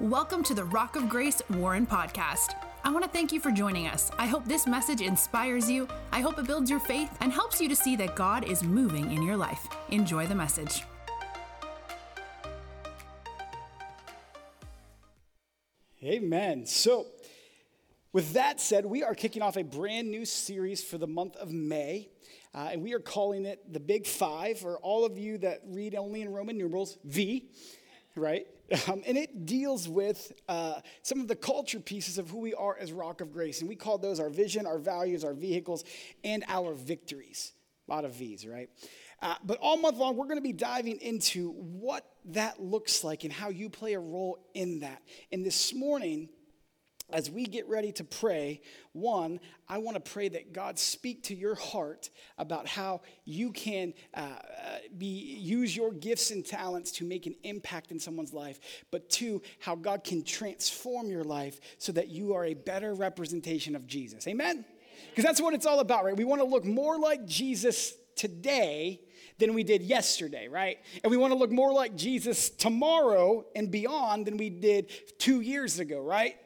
Welcome to the Rock of Grace Warren podcast. I want to thank you for joining us. I hope this message inspires you. I hope it builds your faith and helps you to see that God is moving in your life. Enjoy the message. Amen. So, with that said, we are kicking off a brand new series for the month of May, uh, and we are calling it the Big Five. For all of you that read only in Roman numerals, V, right? Um, and it deals with uh, some of the culture pieces of who we are as Rock of Grace. And we call those our vision, our values, our vehicles, and our victories. A lot of V's, right? Uh, but all month long, we're going to be diving into what that looks like and how you play a role in that. And this morning, as we get ready to pray, one, I want to pray that God speak to your heart about how you can uh, be use your gifts and talents to make an impact in someone's life. But two, how God can transform your life so that you are a better representation of Jesus. Amen. Because that's what it's all about, right? We want to look more like Jesus today than we did yesterday, right? And we want to look more like Jesus tomorrow and beyond than we did two years ago, right?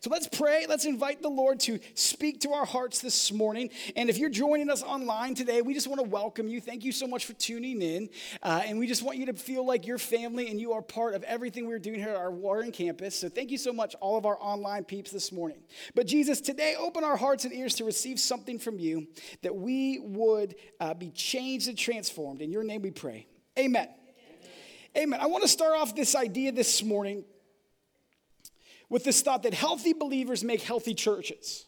So let's pray. Let's invite the Lord to speak to our hearts this morning. And if you're joining us online today, we just want to welcome you. Thank you so much for tuning in. Uh, and we just want you to feel like you're family and you are part of everything we're doing here at our Warren campus. So thank you so much, all of our online peeps this morning. But Jesus, today, open our hearts and ears to receive something from you that we would uh, be changed and transformed. In your name we pray. Amen. Amen. Amen. I want to start off this idea this morning with this thought that healthy believers make healthy churches.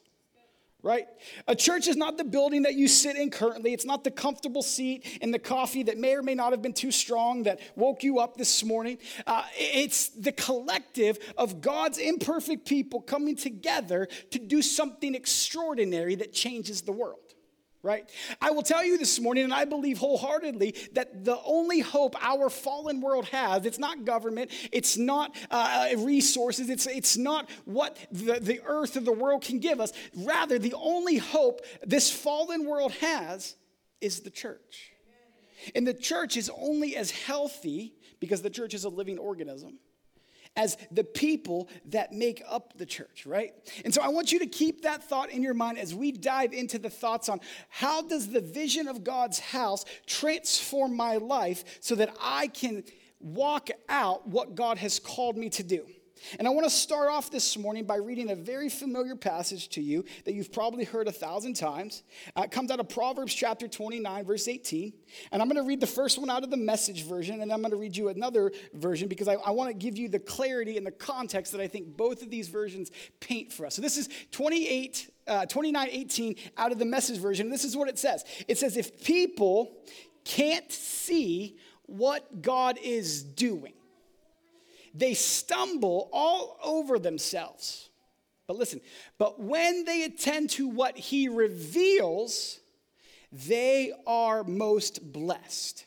Right? A church is not the building that you sit in currently. It's not the comfortable seat and the coffee that may or may not have been too strong that woke you up this morning. Uh, it's the collective of God's imperfect people coming together to do something extraordinary that changes the world right? I will tell you this morning, and I believe wholeheartedly that the only hope our fallen world has, it's not government, it's not uh, resources, it's, it's not what the, the earth or the world can give us. Rather, the only hope this fallen world has is the church. And the church is only as healthy because the church is a living organism as the people that make up the church, right? And so I want you to keep that thought in your mind as we dive into the thoughts on how does the vision of God's house transform my life so that I can walk out what God has called me to do. And I want to start off this morning by reading a very familiar passage to you that you've probably heard a thousand times. Uh, it comes out of Proverbs chapter 29, verse 18. And I'm going to read the first one out of the message version, and I'm going to read you another version because I, I want to give you the clarity and the context that I think both of these versions paint for us. So this is 28, uh, 29, 18 out of the message version. This is what it says it says, If people can't see what God is doing, they stumble all over themselves. But listen, but when they attend to what he reveals, they are most blessed.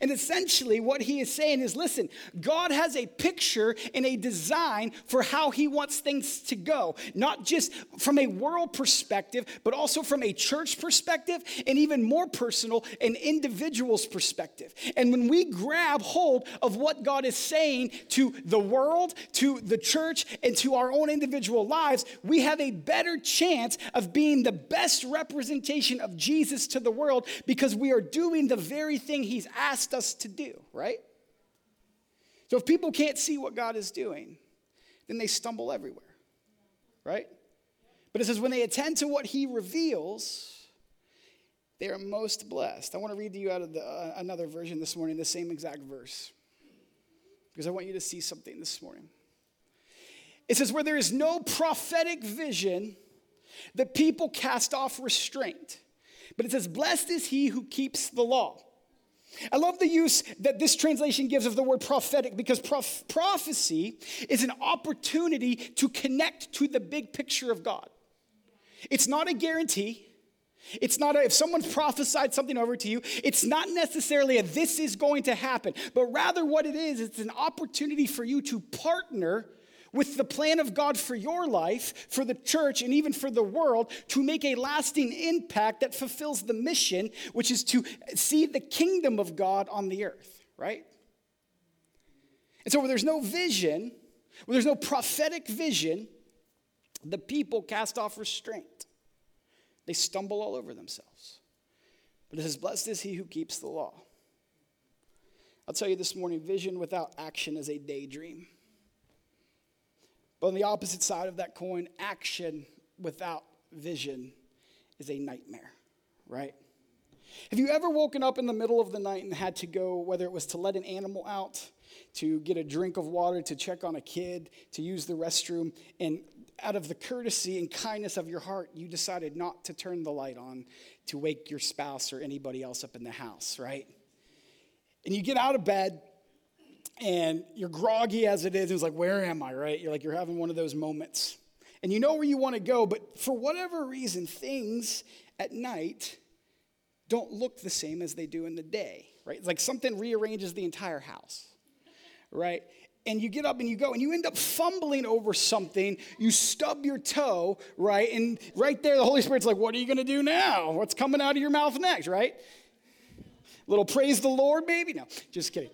And essentially, what he is saying is listen, God has a picture and a design for how he wants things to go, not just from a world perspective, but also from a church perspective, and even more personal, an individual's perspective. And when we grab hold of what God is saying to the world, to the church, and to our own individual lives, we have a better chance of being the best representation of Jesus to the world because we are doing the very thing he's asking asked us to do, right? So if people can't see what God is doing, then they stumble everywhere, right? But it says, when they attend to what he reveals, they are most blessed. I want to read to you out of the, uh, another version this morning, the same exact verse, because I want you to see something this morning. It says, where there is no prophetic vision, the people cast off restraint. But it says, blessed is he who keeps the law. I love the use that this translation gives of the word prophetic because prof- prophecy is an opportunity to connect to the big picture of God. It's not a guarantee. It's not a, if someone prophesied something over to you, it's not necessarily a this is going to happen, but rather what it is, it's an opportunity for you to partner with the plan of God for your life, for the church, and even for the world to make a lasting impact that fulfills the mission, which is to see the kingdom of God on the earth, right? And so, where there's no vision, When there's no prophetic vision, the people cast off restraint. They stumble all over themselves. But it says, Blessed is he who keeps the law. I'll tell you this morning vision without action is a daydream. But on the opposite side of that coin, action without vision is a nightmare, right? Have you ever woken up in the middle of the night and had to go, whether it was to let an animal out, to get a drink of water, to check on a kid, to use the restroom, and out of the courtesy and kindness of your heart, you decided not to turn the light on to wake your spouse or anybody else up in the house, right? And you get out of bed and you're groggy as it is. And it's like, where am I, right? You're like, you're having one of those moments. And you know where you want to go, but for whatever reason, things at night don't look the same as they do in the day, right? It's like something rearranges the entire house, right? and you get up and you go and you end up fumbling over something you stub your toe right and right there the holy spirit's like what are you going to do now what's coming out of your mouth next right little praise the lord baby no just kidding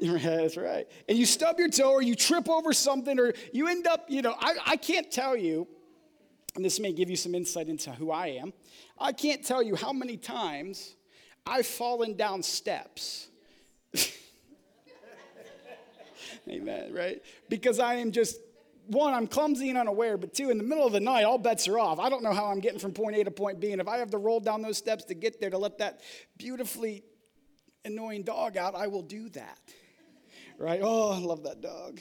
that's right and you stub your toe or you trip over something or you end up you know i, I can't tell you and this may give you some insight into who i am i can't tell you how many times i've fallen down steps Amen, right? Because I am just, one, I'm clumsy and unaware, but two, in the middle of the night, all bets are off. I don't know how I'm getting from point A to point B. And if I have to roll down those steps to get there to let that beautifully annoying dog out, I will do that. Right? Oh, I love that dog.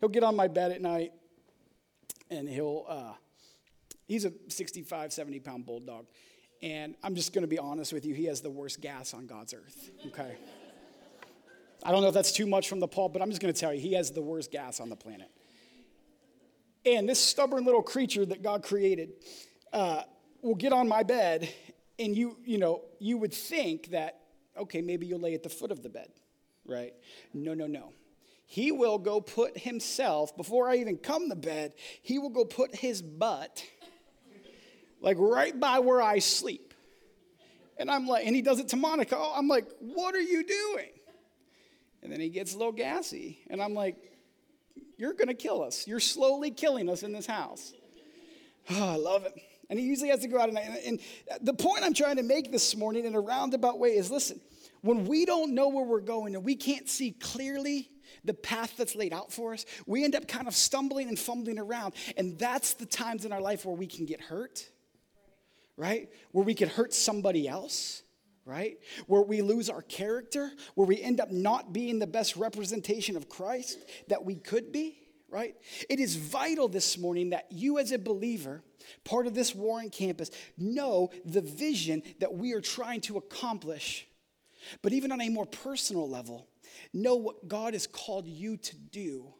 He'll get on my bed at night and he'll, uh, he's a 65, 70 pound bulldog. And I'm just going to be honest with you, he has the worst gas on God's earth, okay? I don't know if that's too much from the Paul, but I'm just going to tell you, he has the worst gas on the planet. And this stubborn little creature that God created uh, will get on my bed, and you, you know, you would think that, okay, maybe you'll lay at the foot of the bed, right? No, no, no. He will go put himself, before I even come to bed, he will go put his butt, like right by where I sleep. And I'm like, and he does it to Monica. Oh, I'm like, what are you doing? And then he gets a little gassy. And I'm like, You're going to kill us. You're slowly killing us in this house. Oh, I love it. And he usually has to go out at night. And the point I'm trying to make this morning in a roundabout way is listen, when we don't know where we're going and we can't see clearly the path that's laid out for us, we end up kind of stumbling and fumbling around. And that's the times in our life where we can get hurt, right? Where we can hurt somebody else right? Where we lose our character, where we end up not being the best representation of Christ that we could be, right? It is vital this morning that you, as a believer, part of this Warren campus, know the vision that we are trying to accomplish. But even on a more personal level, know what God has called you to do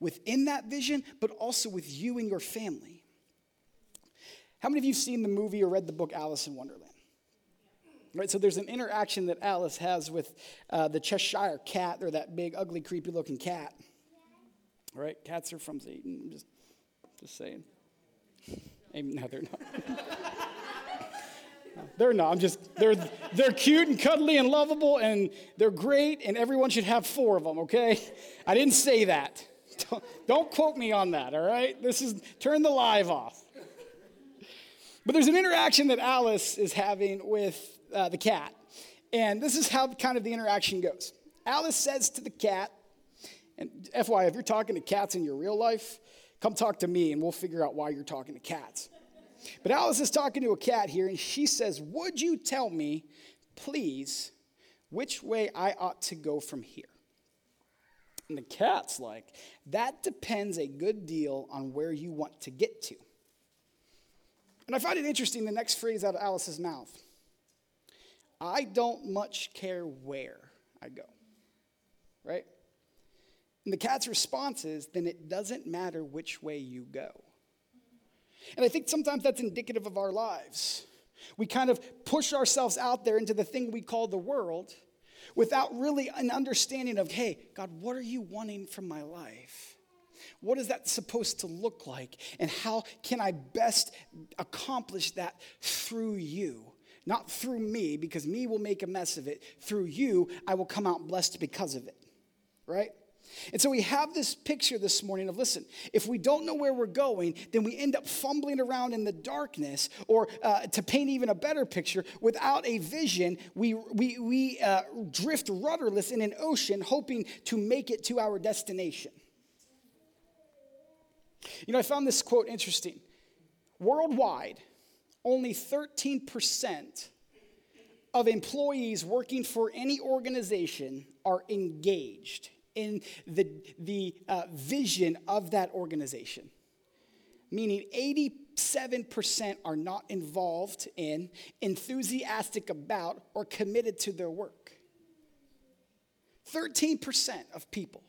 within that vision, but also with you and your family. How many of you have seen the movie or read the book Alice in Wonderland? Right, so there's an interaction that Alice has with uh, the Cheshire cat, or that big, ugly, creepy looking cat. Right? Cats are from Satan. Just, just saying. No, they're not. they're not. I'm just, they're, they're cute and cuddly and lovable and they're great and everyone should have four of them, okay? I didn't say that. Don't, don't quote me on that, all right? This is, turn the live off. But there's an interaction that Alice is having with uh, the cat. And this is how kind of the interaction goes. Alice says to the cat, and FYI, if you're talking to cats in your real life, come talk to me and we'll figure out why you're talking to cats. But Alice is talking to a cat here, and she says, Would you tell me, please, which way I ought to go from here? And the cat's like, That depends a good deal on where you want to get to. And I find it interesting the next phrase out of Alice's mouth. I don't much care where I go. Right? And the cat's response is, then it doesn't matter which way you go. And I think sometimes that's indicative of our lives. We kind of push ourselves out there into the thing we call the world without really an understanding of, hey, God, what are you wanting from my life? What is that supposed to look like? And how can I best accomplish that through you? Not through me, because me will make a mess of it. Through you, I will come out blessed because of it. right? And so we have this picture this morning of listen, if we don't know where we're going, then we end up fumbling around in the darkness, or uh, to paint even a better picture, without a vision, we, we, we uh, drift rudderless in an ocean hoping to make it to our destination. You know, I found this quote interesting. Worldwide, only 13% of employees working for any organization are engaged in the, the uh, vision of that organization. Meaning 87% are not involved in, enthusiastic about, or committed to their work. 13% of people.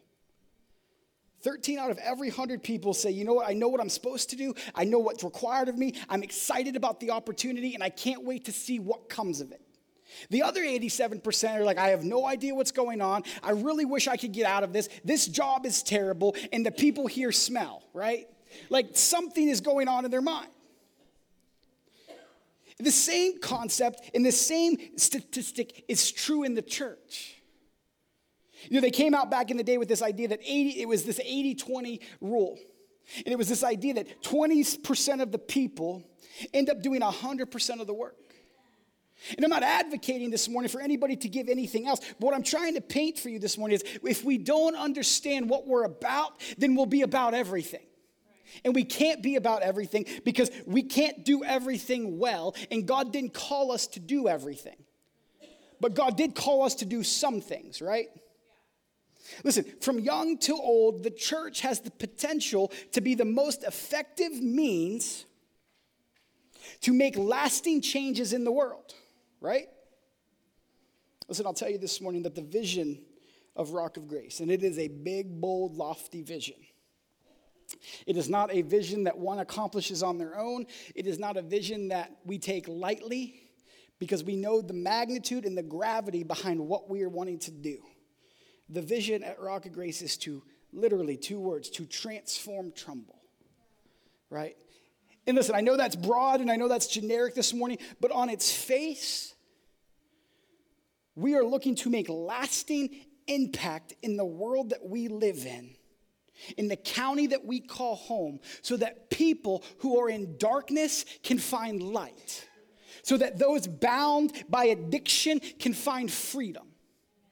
13 out of every 100 people say, you know what, I know what I'm supposed to do. I know what's required of me. I'm excited about the opportunity, and I can't wait to see what comes of it. The other 87% are like, I have no idea what's going on. I really wish I could get out of this. This job is terrible, and the people here smell, right? Like something is going on in their mind. The same concept and the same statistic is true in the church. You know, they came out back in the day with this idea that 80, it was this 80 20 rule. And it was this idea that 20% of the people end up doing 100% of the work. And I'm not advocating this morning for anybody to give anything else. But what I'm trying to paint for you this morning is if we don't understand what we're about, then we'll be about everything. And we can't be about everything because we can't do everything well, and God didn't call us to do everything. But God did call us to do some things, right? Listen, from young to old, the church has the potential to be the most effective means to make lasting changes in the world right? Listen, I'll tell you this morning that the vision of Rock of Grace, and it is a big, bold, lofty vision. It is not a vision that one accomplishes on their own. It is not a vision that we take lightly because we know the magnitude and the gravity behind what we are wanting to do. The vision at Rock of Grace is to literally two words to transform Trumbull, right? And listen, I know that's broad and I know that's generic this morning, but on its face, we are looking to make lasting impact in the world that we live in, in the county that we call home, so that people who are in darkness can find light, so that those bound by addiction can find freedom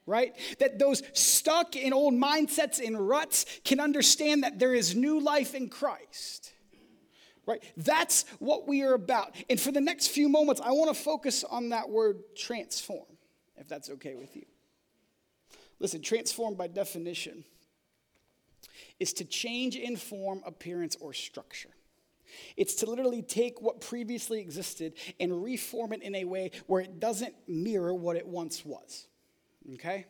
right? That those stuck in old mindsets and ruts can understand that there is new life in Christ right? That's what we are about. And for the next few moments, I want to focus on that word transform, if that's okay with you. Listen, transform by definition is to change in form, appearance, or structure. It's to literally take what previously existed and reform it in a way where it doesn't mirror what it once was. Okay?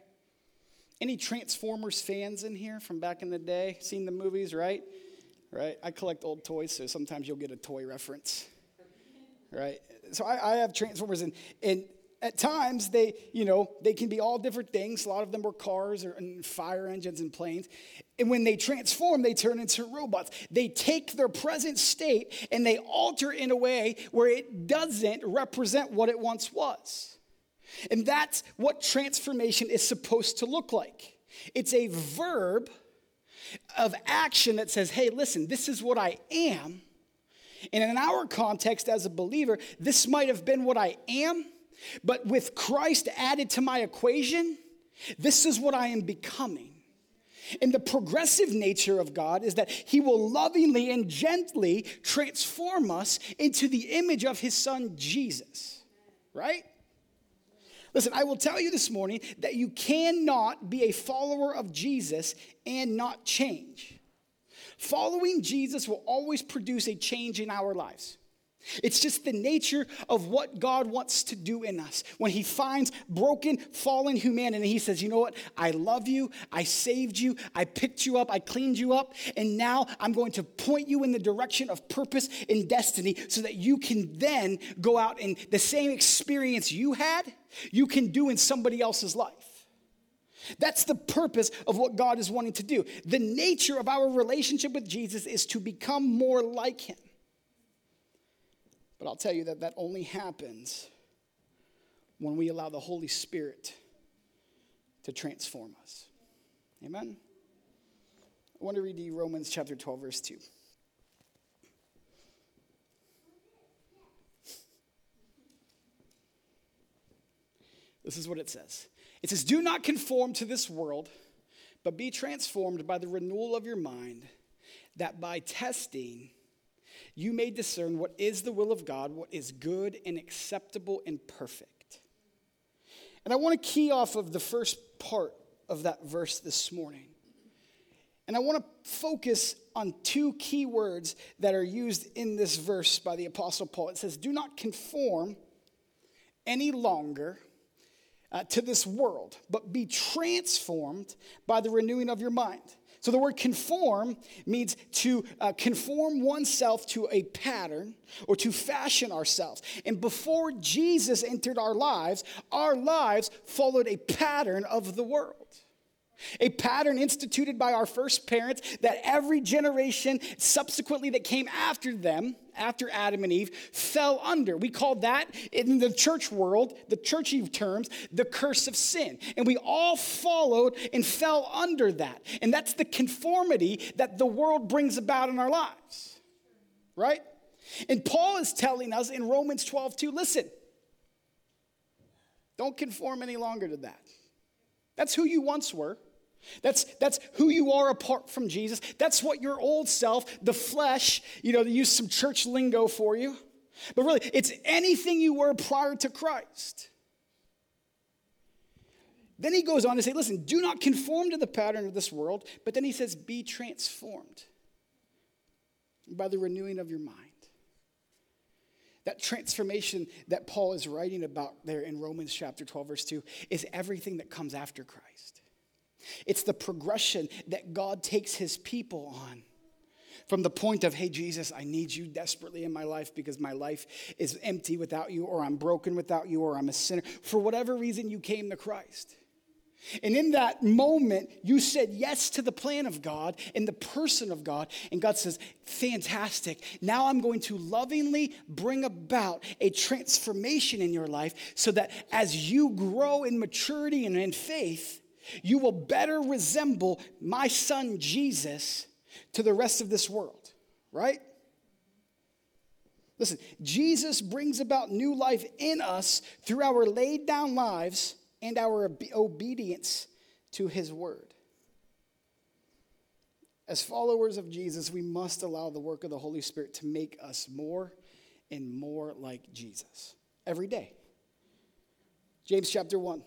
Any Transformers fans in here from back in the day? Seen the movies, right? Right? I collect old toys, so sometimes you'll get a toy reference, right? So I, I have Transformers, and, and at times they, you know, they can be all different things. A lot of them were cars or, and fire engines and planes. And when they transform, they turn into robots. They take their present state and they alter in a way where it doesn't represent what it once was. And that's what transformation is supposed to look like. It's a verb of action that says, hey, listen, this is what I am. And in our context as a believer, this might have been what I am, but with Christ added to my equation, this is what I am becoming. And the progressive nature of God is that He will lovingly and gently transform us into the image of His Son, Jesus, right? Listen, I will tell you this morning that you cannot be a follower of Jesus and not change. Following Jesus will always produce a change in our lives. It's just the nature of what God wants to do in us. When He finds broken, fallen humanity, He says, You know what? I love you. I saved you. I picked you up. I cleaned you up. And now I'm going to point you in the direction of purpose and destiny so that you can then go out and the same experience you had, you can do in somebody else's life. That's the purpose of what God is wanting to do. The nature of our relationship with Jesus is to become more like Him. But I'll tell you that that only happens when we allow the Holy Spirit to transform us. Amen? I want to read you Romans chapter 12, verse 2. This is what it says it says, Do not conform to this world, but be transformed by the renewal of your mind, that by testing you may discern what is the will of God, what is good and acceptable and perfect. And I want to key off of the first part of that verse this morning. And I want to focus on two key words that are used in this verse by the Apostle Paul. It says, Do not conform any longer uh, to this world, but be transformed by the renewing of your mind. So the word conform means to uh, conform oneself to a pattern or to fashion ourselves. And before Jesus entered our lives, our lives followed a pattern of the world. A pattern instituted by our first parents that every generation subsequently that came after them, after Adam and Eve, fell under. We call that in the church world, the churchy terms, the curse of sin. And we all followed and fell under that. And that's the conformity that the world brings about in our lives. Right? And Paul is telling us in Romans 12, 2, listen, don't conform any longer to that. That's who you once were. That's, that's who you are apart from Jesus. That's what your old self, the flesh, you know, they use some church lingo for you. But really, it's anything you were prior to Christ. Then he goes on to say, listen, do not conform to the pattern of this world, but then he says, be transformed by the renewing of your mind. That transformation that Paul is writing about there in Romans chapter 12, verse 2, is everything that comes after Christ. It's the progression that God takes his people on. From the point of, hey, Jesus, I need you desperately in my life because my life is empty without you, or I'm broken without you, or I'm a sinner. For whatever reason, you came to Christ. And in that moment, you said yes to the plan of God and the person of God. And God says, Fantastic. Now I'm going to lovingly bring about a transformation in your life so that as you grow in maturity and in faith, you will better resemble my son Jesus to the rest of this world, right? Listen, Jesus brings about new life in us through our laid down lives and our obedience to his word. As followers of Jesus, we must allow the work of the Holy Spirit to make us more and more like Jesus every day. James chapter 1.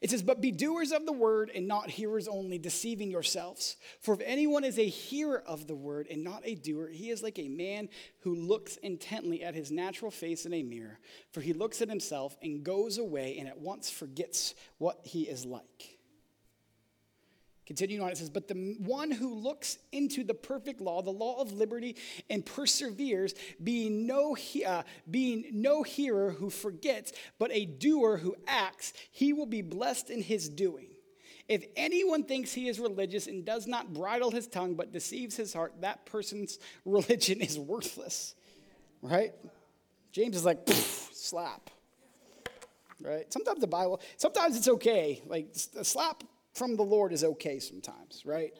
It says, But be doers of the word and not hearers only, deceiving yourselves. For if anyone is a hearer of the word and not a doer, he is like a man who looks intently at his natural face in a mirror. For he looks at himself and goes away and at once forgets what he is like. Continuing on, it says, But the one who looks into the perfect law, the law of liberty, and perseveres, being no, uh, being no hearer who forgets, but a doer who acts, he will be blessed in his doing. If anyone thinks he is religious and does not bridle his tongue but deceives his heart, that person's religion is worthless. Right? James is like, slap. Right? Sometimes the Bible, sometimes it's okay. Like, a slap from the Lord is okay sometimes, right?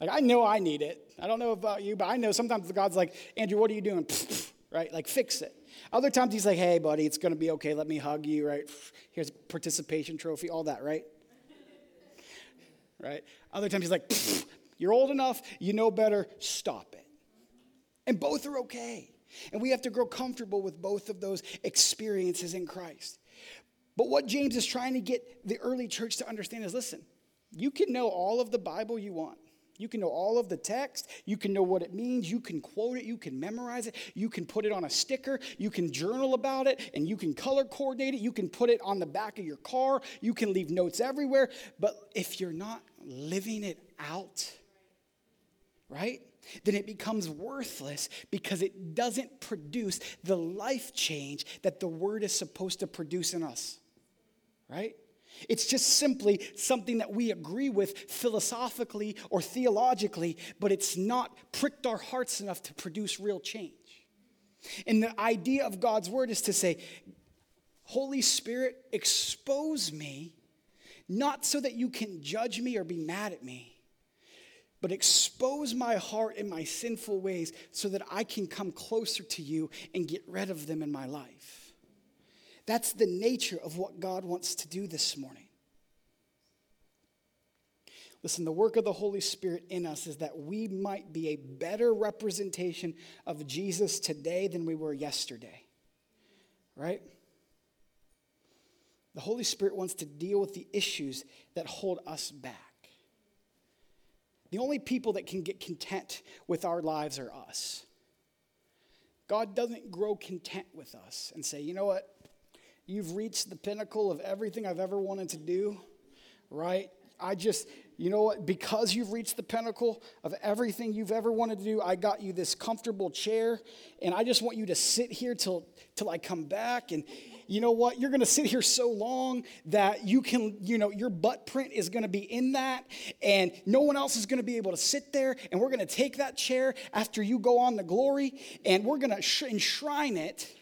Like, I know I need it. I don't know about you, but I know sometimes God's like, Andrew, what are you doing? right? Like, fix it. Other times he's like, hey, buddy, it's going to be okay. Let me hug you, right? Here's a participation trophy, all that, right? right? Other times he's like, you're old enough, you know better, stop it. And both are okay. And we have to grow comfortable with both of those experiences in Christ. But what James is trying to get the early church to understand is listen, you can know all of the Bible you want. You can know all of the text. You can know what it means. You can quote it. You can memorize it. You can put it on a sticker. You can journal about it and you can color coordinate it. You can put it on the back of your car. You can leave notes everywhere. But if you're not living it out, right? Then it becomes worthless because it doesn't produce the life change that the word is supposed to produce in us, right? It's just simply something that we agree with philosophically or theologically, but it's not pricked our hearts enough to produce real change. And the idea of God's word is to say, Holy Spirit, expose me, not so that you can judge me or be mad at me, but expose my heart and my sinful ways so that I can come closer to you and get rid of them in my life. That's the nature of what God wants to do this morning. Listen, the work of the Holy Spirit in us is that we might be a better representation of Jesus today than we were yesterday. Right? The Holy Spirit wants to deal with the issues that hold us back. The only people that can get content with our lives are us. God doesn't grow content with us and say, you know what? You've reached the pinnacle of everything I've ever wanted to do, right? I just, you know what? Because you've reached the pinnacle of everything you've ever wanted to do, I got you this comfortable chair, and I just want you to sit here till, till I come back. And you know what? You're to sit here so long that you can, you know, your butt print is to be in that, and no one else is to be able to sit there. And we're to take that chair after you go on the glory, and we're to enshrine it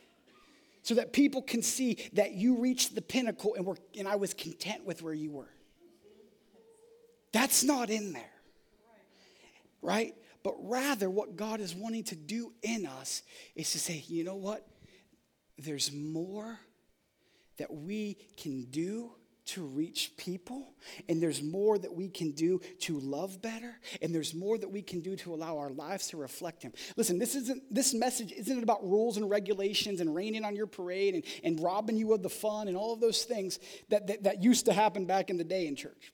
so that people can see that you reached the pinnacle and, were, and I was content with where you were. That's not in there. Right? But rather, what God is wanting to do in us is to say, you know what? There's more that we can do to reach people, and there's more that we can do to love better, and there's more that we can do to allow our lives to reflect Him. Listen, this isn't this message isn't about rules and regulations and raining on your parade and, and robbing you of the fun and all of those things that, that, that used to happen back in the day in church.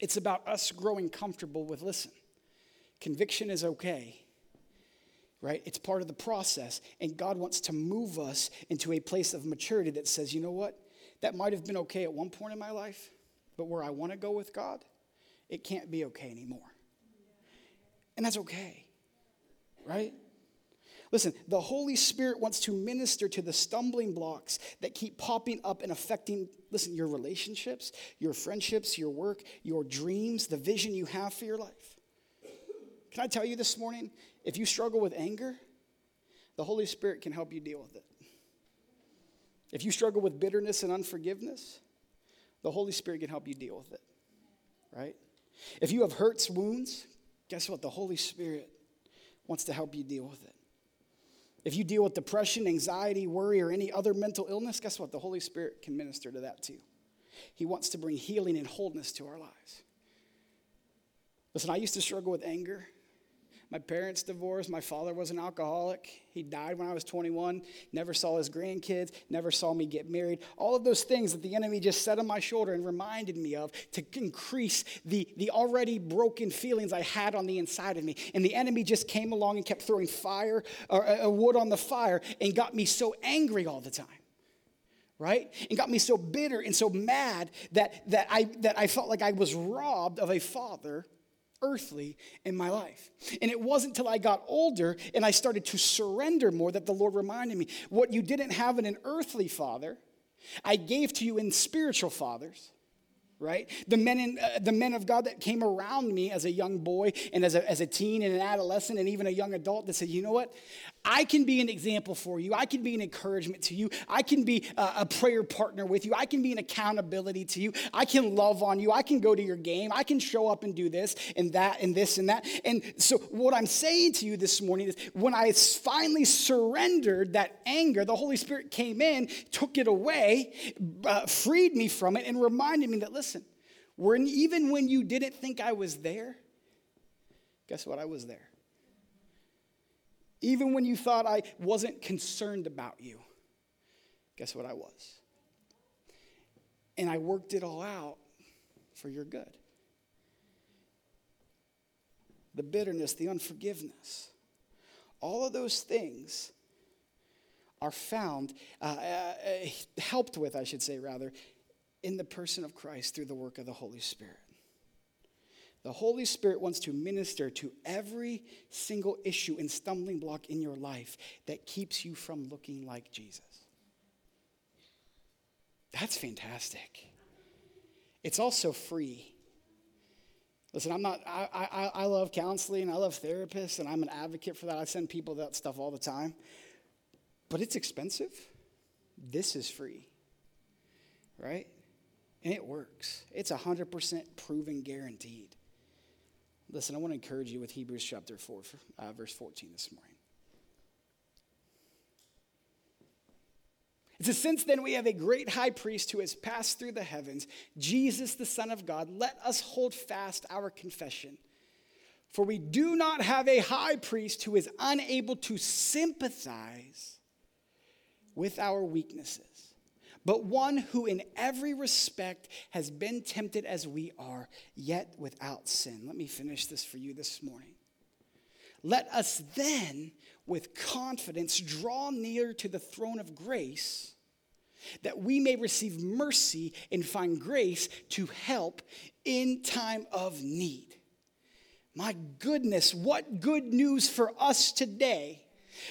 It's about us growing comfortable with listen, conviction is okay, right? It's part of the process. And God wants to move us into a place of maturity that says, you know what? That might have been okay at one point in my life, but where I want to go with God, it can't be okay anymore. And that's okay, right? Listen, the Holy Spirit wants to minister to the stumbling blocks that keep popping up and affecting, listen, your relationships, your friendships, your work, your dreams, the vision you have for your life. Can I tell you this morning, if you struggle with anger, the Holy Spirit can help you deal with it. If you struggle with bitterness and unforgiveness, the Holy Spirit can help you deal with it, right? If you have hurts, wounds, guess what? The Holy Spirit wants to help you deal with it. If you deal with depression, anxiety, worry, or any other mental illness, guess what? The Holy Spirit can minister to that too. He wants to bring healing and wholeness to our lives. Listen, I used to struggle with anger. My parents divorced. My father was an alcoholic. He died when I was 21. Never saw his grandkids. Never saw me get married. All of those things that the enemy just set on my shoulder and reminded me of to increase the, the already broken feelings I had on the inside of me. And the enemy just came along and kept throwing fire or uh, wood on the fire and got me so angry all the time right? And got me so bitter and so mad that, that, I, that I felt like I was robbed of a father earthly in my life. And it wasn't until I got older and I started to surrender more that the Lord reminded me what you didn't have in an earthly father, I gave to you in spiritual fathers right? The men, in, uh, the men of God that came around me as a young boy and as a, as a teen and an adolescent and even a young adult that said, you know what? I can be an example for you. I can be an encouragement to you. I can be a, prayer partner with you. I can be an accountability to you. I can love on you. I can go to your game. I can show up and do this and that and this and that. And so, what I'm saying to you this morning is when I finally surrendered that anger, the Holy Spirit came in, took it away, uh, freed me from it, and reminded me that, listen, when, even when you didn't think I was there, guess what? I was there. Even when you thought I wasn't concerned about you, guess what I was? And I worked it all out for your good. The bitterness, the unforgiveness, all of those things are found, uh, uh, helped with, I should say, rather, in the person of Christ through the work of the Holy Spirit. The Holy Spirit wants to minister to every single issue and stumbling block in your life that keeps you from looking like Jesus. That's fantastic. It's also free. Listen, I'm not, I, I, I love counseling, I love therapists, and I'm an advocate for that. I send people that stuff all the time. but it's expensive. This is free, right? And it works. It's 100% proven guaranteed. Listen, I want to encourage you with Hebrews chapter 4, uh, verse 14 this morning. It says, Since then we have a great high priest who has passed through the heavens, Jesus, the Son of God, let us hold fast our confession. For we do not have a high priest who is unable to sympathize with our weaknesses, but one who in every respect has been tempted as we are, yet without sin. Let me finish this for you this morning. Let us then, with confidence, draw near to the throne of grace that we may receive mercy and find grace to help in time of need. My goodness, what good news for us today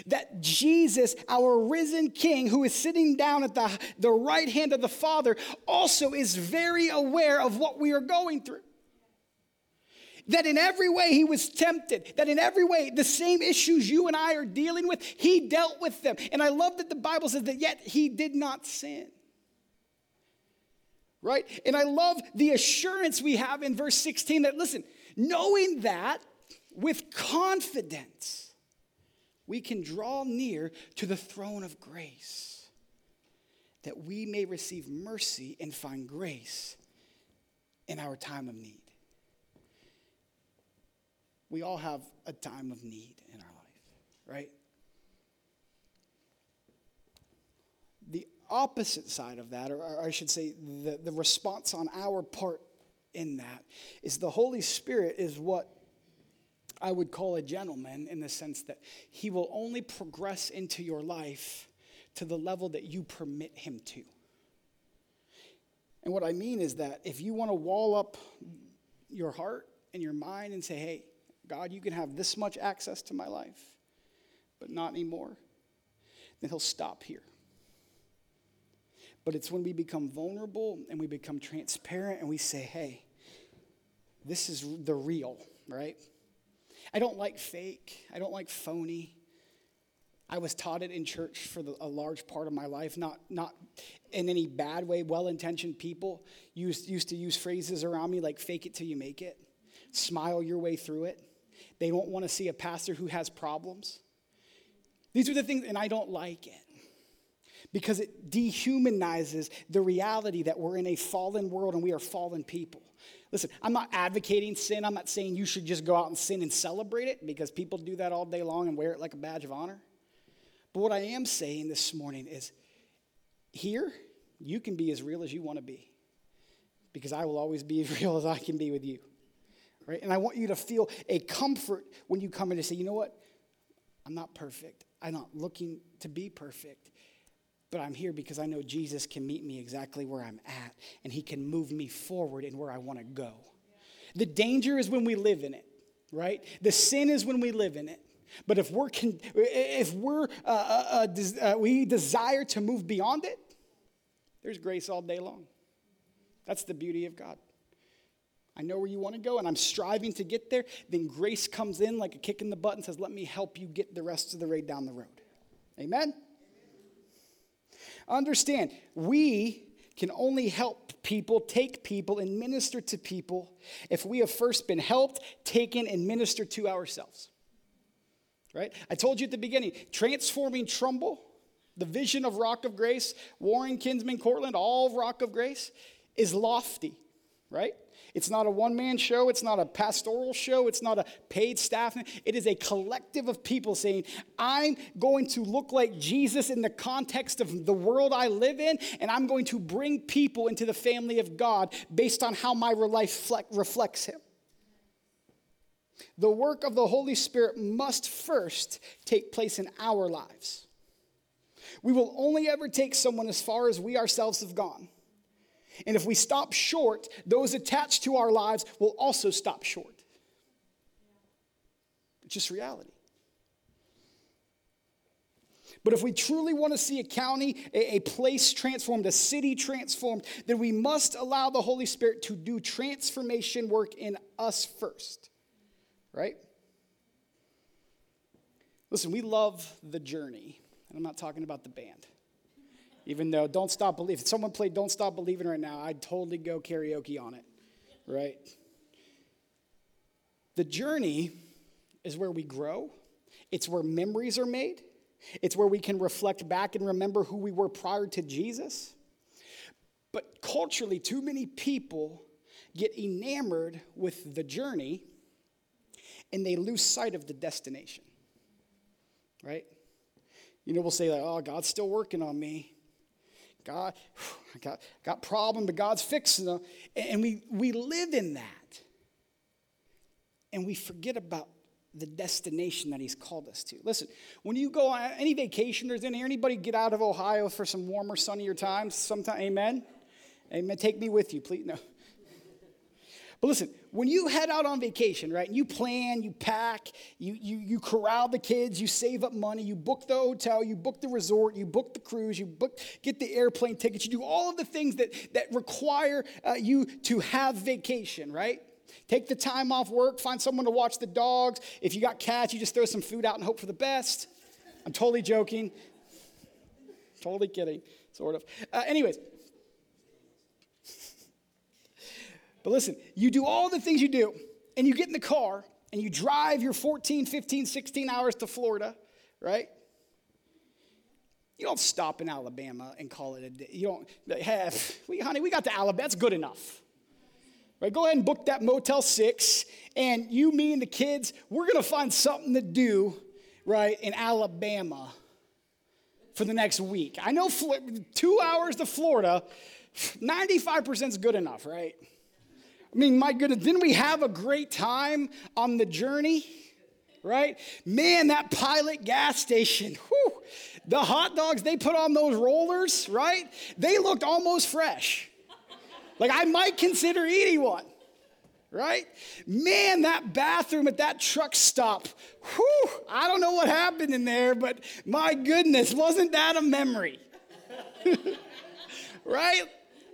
that Jesus, our risen King, who is sitting down at the, the right hand of the Father, also is very aware of what we are going through. That in every way he was tempted, that in every way the same issues you and I are dealing with, he dealt with them. And I love that the Bible says that yet he did not sin. Right? And I love the assurance we have in verse 16 that, listen, knowing that with confidence, we can draw near to the throne of grace that we may receive mercy and find grace in our time of need. We all have a time of need in our life, right? The opposite side of that, or I should say, the, the response on our part in that, is the Holy Spirit is what I would call a gentleman in the sense that he will only progress into your life to the level that you permit him to. And what I mean is that if you want to wall up your heart and your mind and say, hey, God, you can have this much access to my life, but not anymore, then he'll stop here. But it's when we become vulnerable and we become transparent and we say, hey, this is the real, right? I don't like fake. I don't like phony. I was taught it in church for the, a large part of my life, not, not in any bad way. Well intentioned people used, used to use phrases around me like fake it till you make it, smile your way through it. They don't want to see a pastor who has problems. These are the things, and I don't like it because it dehumanizes the reality that we're in a fallen world and we are fallen people. Listen, I'm not advocating sin. I'm not saying you should just go out and sin and celebrate it because people do that all day long and wear it like a badge of honor. But what I am saying this morning is here, you can be as real as you want to be because I will always be as real as I can be with you. Right? And I want you to feel a comfort when you come in and say, you know what? I'm not perfect. I'm not looking to be perfect. But I'm here because I know Jesus can meet me exactly where I'm at and he can move me forward in where I want to go. The danger is when we live in it, right? The sin is when we live in it. But if we're, con- if we're, uh, uh, uh, uh, we desire to move beyond it, there's grace all day long. That's the beauty of God. I know where you want to go and I'm striving to get there. Then grace comes in like a kick in the butt and says, Let me help you get the rest of the way down the road. Amen? Understand, we can only help people, take people, and minister to people if we have first been helped, taken, and ministered to ourselves. Right? I told you at the beginning, transforming Trumbull, the vision of Rock of Grace, Warren, Kinsman, Cortland, all of Rock of Grace, is lofty, right? It's not a one man show. It's not a pastoral show. It's not a paid staff. It is a collective of people saying, I'm going to look like Jesus in the context of the world I live in, and I'm going to bring people into the family of God based on how my life reflects Him. The work of the Holy Spirit must first take place in our lives. We will only ever take someone as far as we ourselves have gone. And if we stop short, those attached to our lives will also stop short. It's just reality. But if we truly want to see a county, a, a, place transformed, a city transformed, then we must allow the Holy Spirit to do transformation work in us first. Right? Listen, we love the journey. And I'm not talking about the band. Even though Don't Stop Believing, if someone played Don't Stop Believing right now, I'd totally go karaoke on it, right? The journey is where we grow, it's where memories are made, it's where we can reflect back and remember who we were prior to Jesus. But culturally, too many people get enamored with the journey and they lose sight of the destination, right? You know, we'll say, like, oh, God's still working on me. God, I got, got problem, but God's fixing them. And we, we live in that. And we forget about the destination that he's called us to. Listen, when you go on any vacationers in here, anybody get out of Ohio for some warmer, sunnier times sometime? Amen? Amen. Take me with you, please. No. But listen, when you head out on vacation, right, and you plan, you pack, you, you, you corral the kids, you save up money, you book the hotel, you book the resort, you book the cruise, you book, get the airplane tickets, you do all of the things that, that require uh, you to have vacation, right? Take the time off work, find someone to watch the dogs. If you got cats, you just throw some food out and hope for the best. I'm totally joking. Totally kidding, sort of. Uh, anyways, But listen, you do all the things you do, and you get in the car and you drive your 14, 15, 16 hours to Florida, right? You don't stop in Alabama and call it a day. You don't, hey, we, honey, we got to Alabama. That's good enough. Right? Go ahead and book that Motel 6, and you, me, and the kids, we're going to find something to do, right, in Alabama for the next week. I know two hours to Florida, 95% is good enough, right? I mean, my goodness, didn't we have a great time on the journey? Right? Man, that pilot gas station, whew, the hot dogs they put on those rollers, right? They looked almost fresh. Like I might consider eating one, right? Man, that bathroom at that truck stop, whew, I don't know what happened in there, but my goodness, wasn't that a memory? right?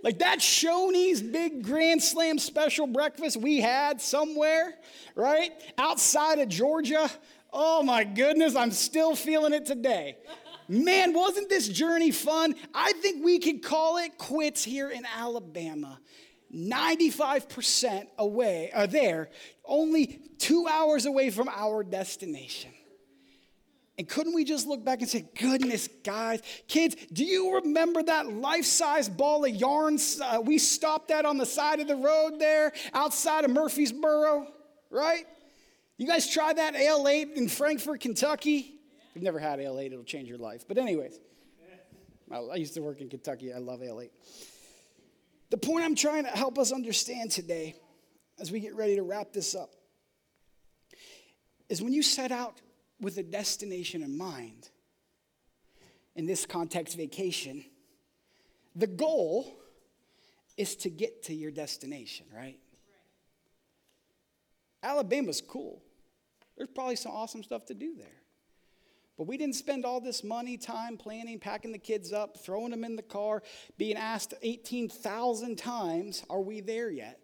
Like that Shoney's big Grand Slam special breakfast we had somewhere, right? Outside of Georgia. Oh my goodness, I'm still feeling it today. Man, wasn't this journey fun? I think we could call it quits here in Alabama. 95% away, are uh, there, only two hours away from our destination. And couldn't we just look back and say, goodness, guys, kids, do you remember that life size ball of yarns uh, we stopped at on the side of the road there outside of Murfreesboro, right? You guys try that Ale 8 in Frankfort, Kentucky? You've never had Ale 8, it'll change your life. But, anyways, I used to work in Kentucky. I love Ale 8. The point I'm trying to help us understand today as we get ready to wrap this up is when you set out with a destination in mind. In this context, vacation. The goal is to get to your destination, right? right? Alabama's cool. There's probably some awesome stuff to do there. But we didn't spend all this money, time planning, packing the kids up, throwing them in the car, being asked 18,000 times, Are we there yet?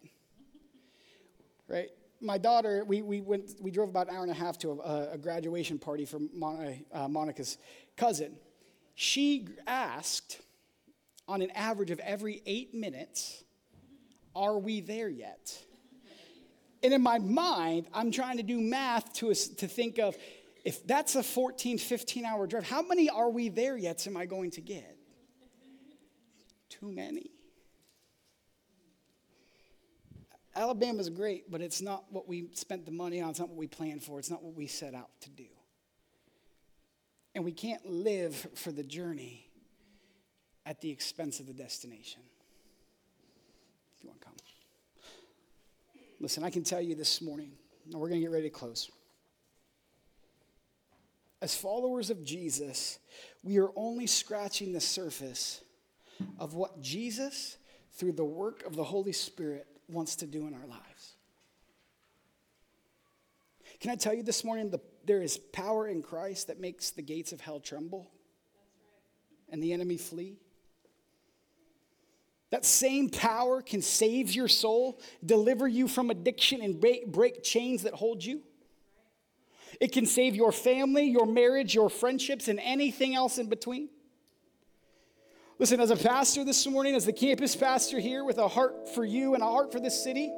right? My daughter, we, we, went, we drove about an hour and a half to a, a graduation party for Mon, uh, Monica's cousin. She asked, on an average of every eight minutes, Are we there yet? And in my mind, I'm trying to do math to, to think of if that's a 14, 15 hour drive, how many are we there yet am I going to get? Too many. Alabama's great, but it's not what we spent the money on. It's not what we planned for. It's not what we set out to do. And we can't live for the journey at the expense of the destination. If you want to come. Listen, I can tell you this morning, and we're going to get ready to close. As followers of Jesus, we are only scratching the surface of what Jesus, through the work of the Holy Spirit, wants to do in our lives. Can I tell you this morning that there is power in Christ that makes the gates of hell tremble and the enemy flee? That same power can save your soul, deliver you from addiction, and break, break chains that hold you. It can save your family, your marriage, your friendships, and anything else in between. Listen, as a pastor this morning, as the campus pastor here with a heart for you and a heart for this city,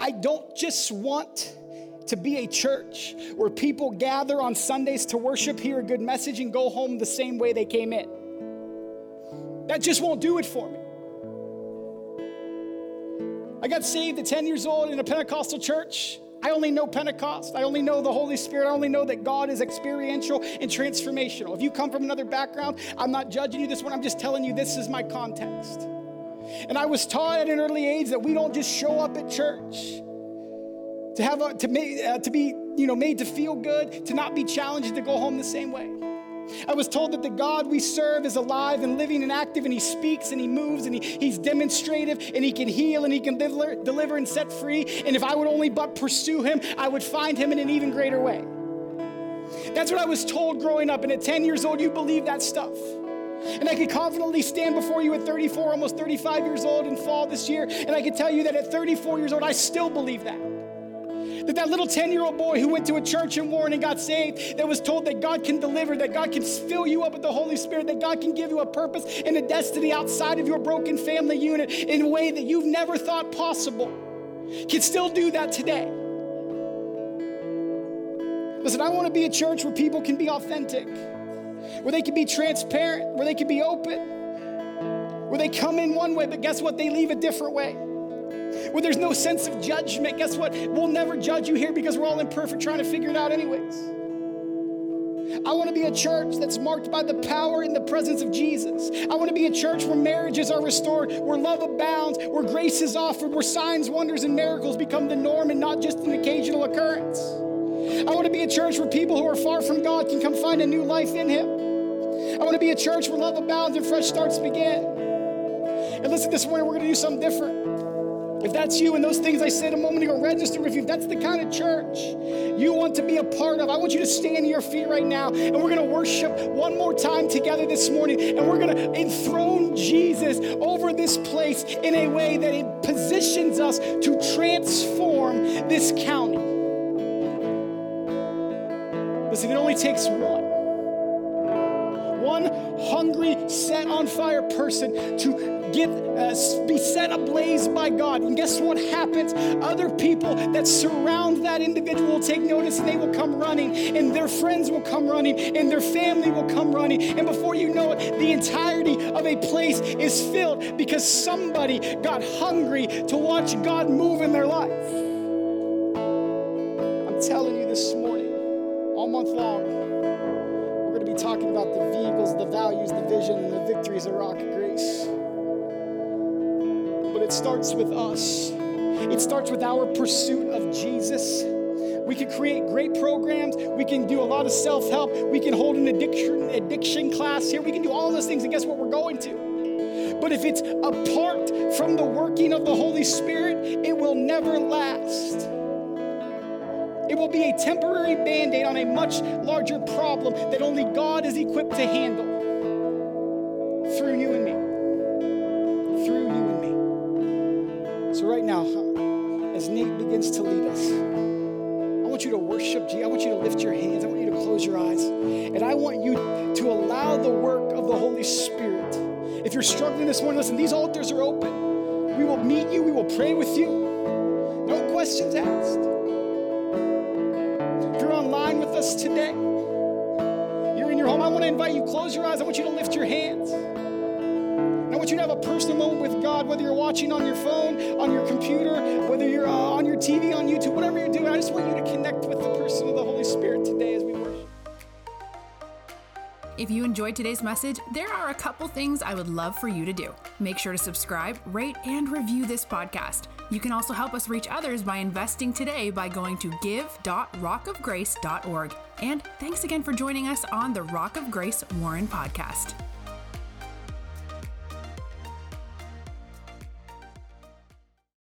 I don't just want to be a church where people gather on Sundays to worship, hear a good message, and go home the same way they came in. That just won't do it for me. I got saved at 10 years old in a Pentecostal church. I only know Pentecost. I only know the Holy Spirit. I only know that God is experiential and transformational. If you come from another background, I'm not judging you this one. I'm just telling you this is my context. And I was taught at an early age that we don't just show up at church to have a, to, make, uh, to be you know made to feel good, to not be challenged, to go home the same way. I was told that the God we serve is alive and living and active, and He speaks and He moves and he, He's demonstrative and He can heal and He can deliver, deliver and set free. And if I would only but pursue Him, I would find Him in an even greater way. That's what I was told growing up. And at 10 years old, you believe that stuff. And I could confidently stand before you at 34, almost 35 years old in fall this year, and I could tell you that at 34 years old, I still believe that. That that little 10 year old boy who went to a church in Warren and got saved, that was told that God can deliver, that God can fill you up with the Holy Spirit, that God can give you a purpose and a destiny outside of your broken family unit in a way that you've never thought possible, can still do that today. Listen, I want to be a church where people can be authentic, where they can be transparent, where they can be open, where they come in one way, but guess what? They leave a different way where there's no sense of judgment. Guess what? We'll never judge you here because we're all imperfect trying to figure it out, anyways. I want to be a church that's marked by the power and the presence of Jesus. I want to be a church where marriages are restored, where love abounds, where grace is offered, where signs, wonders, and miracles become the norm and not just an occasional occurrence. I want to be a church where people who are far from God can come find a new life in Him. I want to be a church where love abounds and fresh starts begin. And listen, this morning we're going to do something different. If that's you and those things I said a moment ago, register with you. If that's the kind of church you want to be a part of, I want you to stand to your feet right now and we're going to worship one more time together this morning and we're going to enthrone Jesus over this place in a way that it positions us to transform this county. Listen, it only takes one one hungry, set on fire person to get uh, be set ablaze by God. And guess what happens? Other people that surround that individual take notice and they will come running, and their friends will come running, and their family will come running. And before you know it, the entirety of a place is filled because somebody got hungry to watch God move in their life. Starts with our pursuit of Jesus. We can create great programs. We can do a lot of self help. We can hold an addiction, addiction class here. We can do all those things, and guess what? We're going to. But if it's apart from the working of the Holy Spirit, it will never last. It will be a temporary band aid on a much larger problem that only God is equipped to handle Jesus. I want you to lift your hands. I want you to close your eyes. And I want you to allow the work of the Holy Spirit. If you're struggling this morning, listen, these altars are open. We will meet you, we will pray with you. No questions asked. If you're online with us today, you're in your home, I want to invite you, close your eyes. I want you to lift your hands you to have a personal moment with God, whether you're watching on your phone, on your computer, whether you're uh, on your TV, on YouTube, whatever you're doing. I just want you to connect with the person of the Holy Spirit today as we worship. If you enjoyed today's message, there are a couple things I would love for you to do. Make sure to subscribe, rate, and review this podcast. You can also help us reach others by investing today by going to give.rockofgrace.org. And thanks again for joining us on the Rock of Grace Warren podcast.